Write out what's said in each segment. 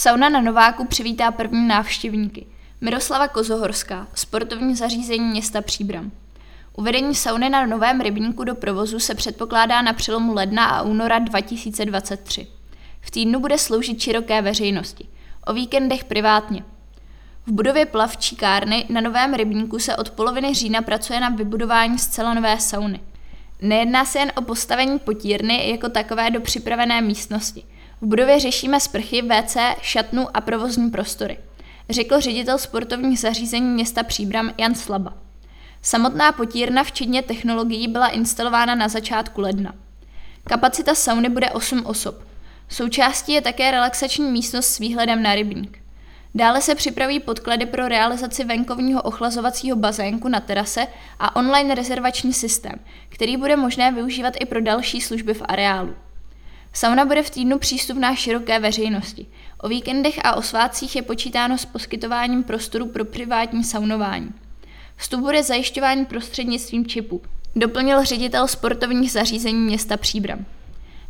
Sauna na Nováku přivítá první návštěvníky. Miroslava Kozohorská, sportovní zařízení města Příbram. Uvedení sauny na Novém rybníku do provozu se předpokládá na přelomu ledna a února 2023. V týdnu bude sloužit široké veřejnosti, o víkendech privátně. V budově plavčí kárny na Novém rybníku se od poloviny října pracuje na vybudování zcela nové sauny. Nejedná se jen o postavení potírny jako takové do připravené místnosti. V budově řešíme sprchy, WC, šatnu a provozní prostory, řekl ředitel sportovních zařízení města Příbram Jan Slaba. Samotná potírna včetně technologií byla instalována na začátku ledna. Kapacita sauny bude 8 osob. Součástí je také relaxační místnost s výhledem na rybník. Dále se připraví podklady pro realizaci venkovního ochlazovacího bazénku na terase a online rezervační systém, který bude možné využívat i pro další služby v areálu. Sauna bude v týdnu přístupná široké veřejnosti. O víkendech a o svátcích je počítáno s poskytováním prostoru pro privátní saunování. Vstup bude zajišťování prostřednictvím čipu, doplnil ředitel sportovních zařízení města Příbram.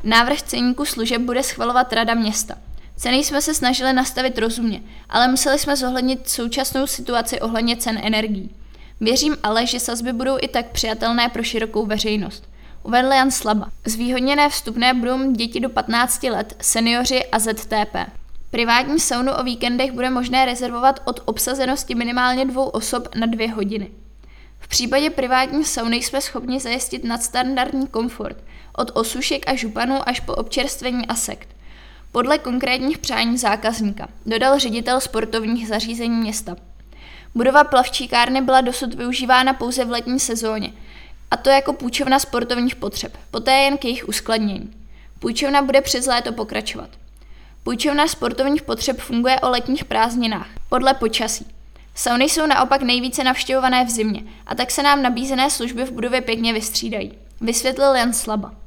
Návrh ceníku služeb bude schvalovat Rada města. Ceny jsme se snažili nastavit rozumně, ale museli jsme zohlednit současnou situaci ohledně cen energií. Věřím ale, že sazby budou i tak přijatelné pro širokou veřejnost. Uvedl Jan Slaba. Zvýhodněné vstupné budou děti do 15 let, seniori a ZTP. Privátní saunu o víkendech bude možné rezervovat od obsazenosti minimálně dvou osob na dvě hodiny. V případě privátní sauny jsme schopni zajistit nadstandardní komfort, od osušek a županů až po občerstvení a sekt. Podle konkrétních přání zákazníka, dodal ředitel sportovních zařízení města. Budova plavčíkárny byla dosud využívána pouze v letní sezóně, a to jako půjčovna sportovních potřeb, poté jen k jejich uskladnění. Půjčovna bude přes léto pokračovat. Půjčovna sportovních potřeb funguje o letních prázdninách, podle počasí. Sauny jsou naopak nejvíce navštěvované v zimě a tak se nám nabízené služby v budově pěkně vystřídají, vysvětlil Jan Slaba.